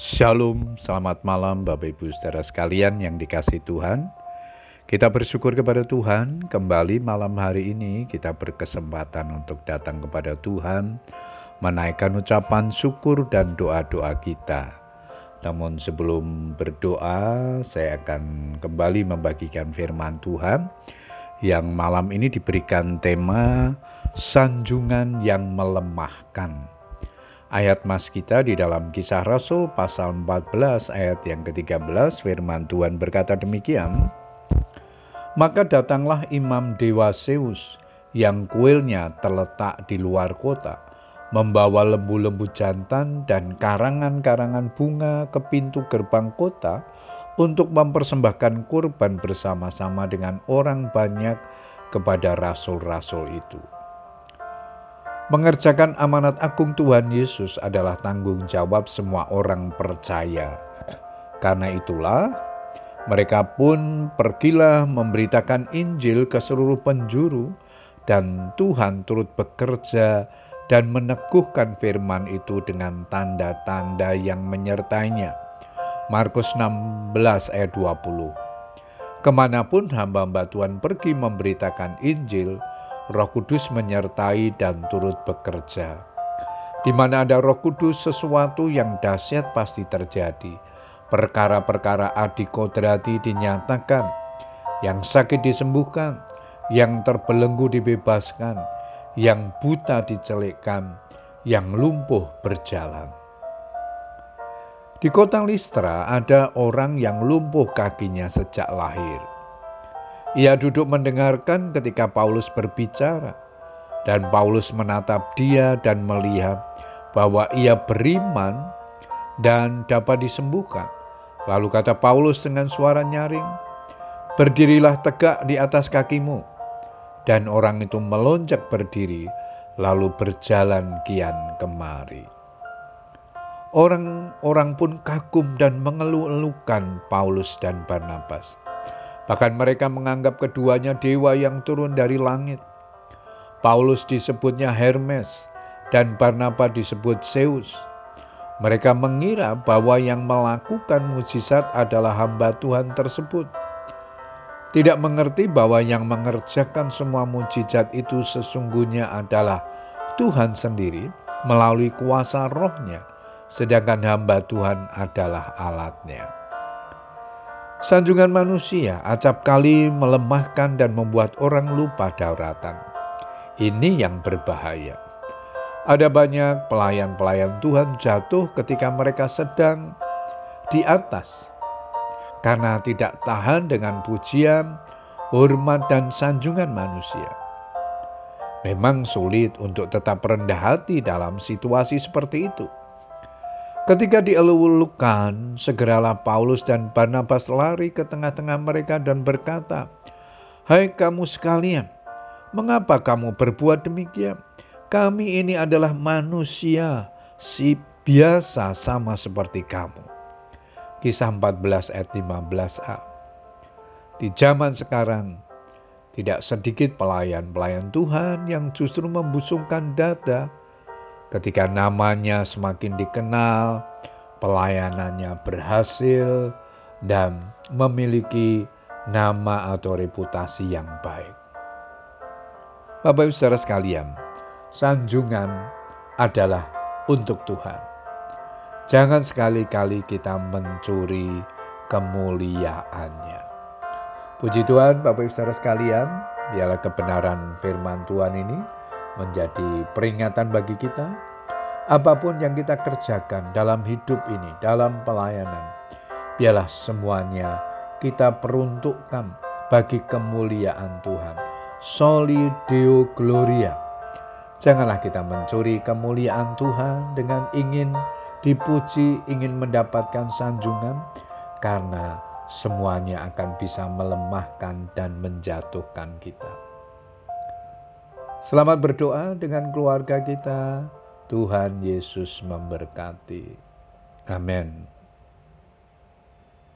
Shalom, selamat malam Bapak Ibu saudara sekalian yang dikasih Tuhan. Kita bersyukur kepada Tuhan, kembali malam hari ini kita berkesempatan untuk datang kepada Tuhan, menaikkan ucapan syukur dan doa-doa kita. Namun sebelum berdoa, saya akan kembali membagikan firman Tuhan yang malam ini diberikan tema sanjungan yang melemahkan ayat mas kita di dalam kisah Rasul pasal 14 ayat yang ke-13 firman Tuhan berkata demikian Maka datanglah imam Dewa Zeus yang kuilnya terletak di luar kota membawa lembu-lembu jantan dan karangan-karangan bunga ke pintu gerbang kota untuk mempersembahkan kurban bersama-sama dengan orang banyak kepada rasul-rasul itu. Mengerjakan amanat agung Tuhan Yesus adalah tanggung jawab semua orang percaya. Karena itulah, mereka pun pergilah memberitakan Injil ke seluruh penjuru, dan Tuhan turut bekerja dan meneguhkan firman itu dengan tanda-tanda yang menyertainya. Markus 16 ayat 20 Ke mana pun hamba-hamba Tuhan pergi memberitakan Injil, Roh Kudus menyertai dan turut bekerja. Di mana ada Roh Kudus, sesuatu yang dahsyat pasti terjadi. Perkara-perkara adikodrati dinyatakan, yang sakit disembuhkan, yang terbelenggu dibebaskan, yang buta dicelikkan, yang lumpuh berjalan. Di kota Listra ada orang yang lumpuh kakinya sejak lahir. Ia duduk mendengarkan ketika Paulus berbicara, dan Paulus menatap dia dan melihat bahwa ia beriman dan dapat disembuhkan. Lalu kata Paulus dengan suara nyaring, "Berdirilah tegak di atas kakimu." Dan orang itu melonjak berdiri, lalu berjalan kian kemari. Orang-orang pun kagum dan mengeluh-elukan Paulus dan Barnabas. Bahkan mereka menganggap keduanya dewa yang turun dari langit. Paulus disebutnya Hermes dan Barnaba disebut Zeus. Mereka mengira bahwa yang melakukan mujizat adalah hamba Tuhan tersebut. Tidak mengerti bahwa yang mengerjakan semua mujizat itu sesungguhnya adalah Tuhan sendiri melalui kuasa rohnya, sedangkan hamba Tuhan adalah alatnya. Sanjungan manusia acap kali melemahkan dan membuat orang lupa dauratan. Ini yang berbahaya. Ada banyak pelayan-pelayan Tuhan jatuh ketika mereka sedang di atas karena tidak tahan dengan pujian, hormat, dan sanjungan manusia. Memang sulit untuk tetap rendah hati dalam situasi seperti itu. Ketika dielulukan, segeralah Paulus dan Barnabas lari ke tengah-tengah mereka dan berkata, Hai kamu sekalian, mengapa kamu berbuat demikian? Kami ini adalah manusia, si biasa sama seperti kamu. Kisah 14 ayat 15a. Di zaman sekarang, tidak sedikit pelayan-pelayan Tuhan yang justru membusungkan dada Ketika namanya semakin dikenal, pelayanannya berhasil, dan memiliki nama atau reputasi yang baik. Bapak Ibu saudara sekalian, sanjungan adalah untuk Tuhan. Jangan sekali-kali kita mencuri kemuliaannya. Puji Tuhan, Bapak Ibu saudara sekalian, biarlah kebenaran firman Tuhan ini menjadi peringatan bagi kita. Apa pun yang kita kerjakan dalam hidup ini, dalam pelayanan, biarlah semuanya kita peruntukkan bagi kemuliaan Tuhan. Soli Deo Gloria. Janganlah kita mencuri kemuliaan Tuhan dengan ingin dipuji, ingin mendapatkan sanjungan, karena semuanya akan bisa melemahkan dan menjatuhkan kita. Selamat berdoa dengan keluarga kita. Tuhan Yesus memberkati. Amin.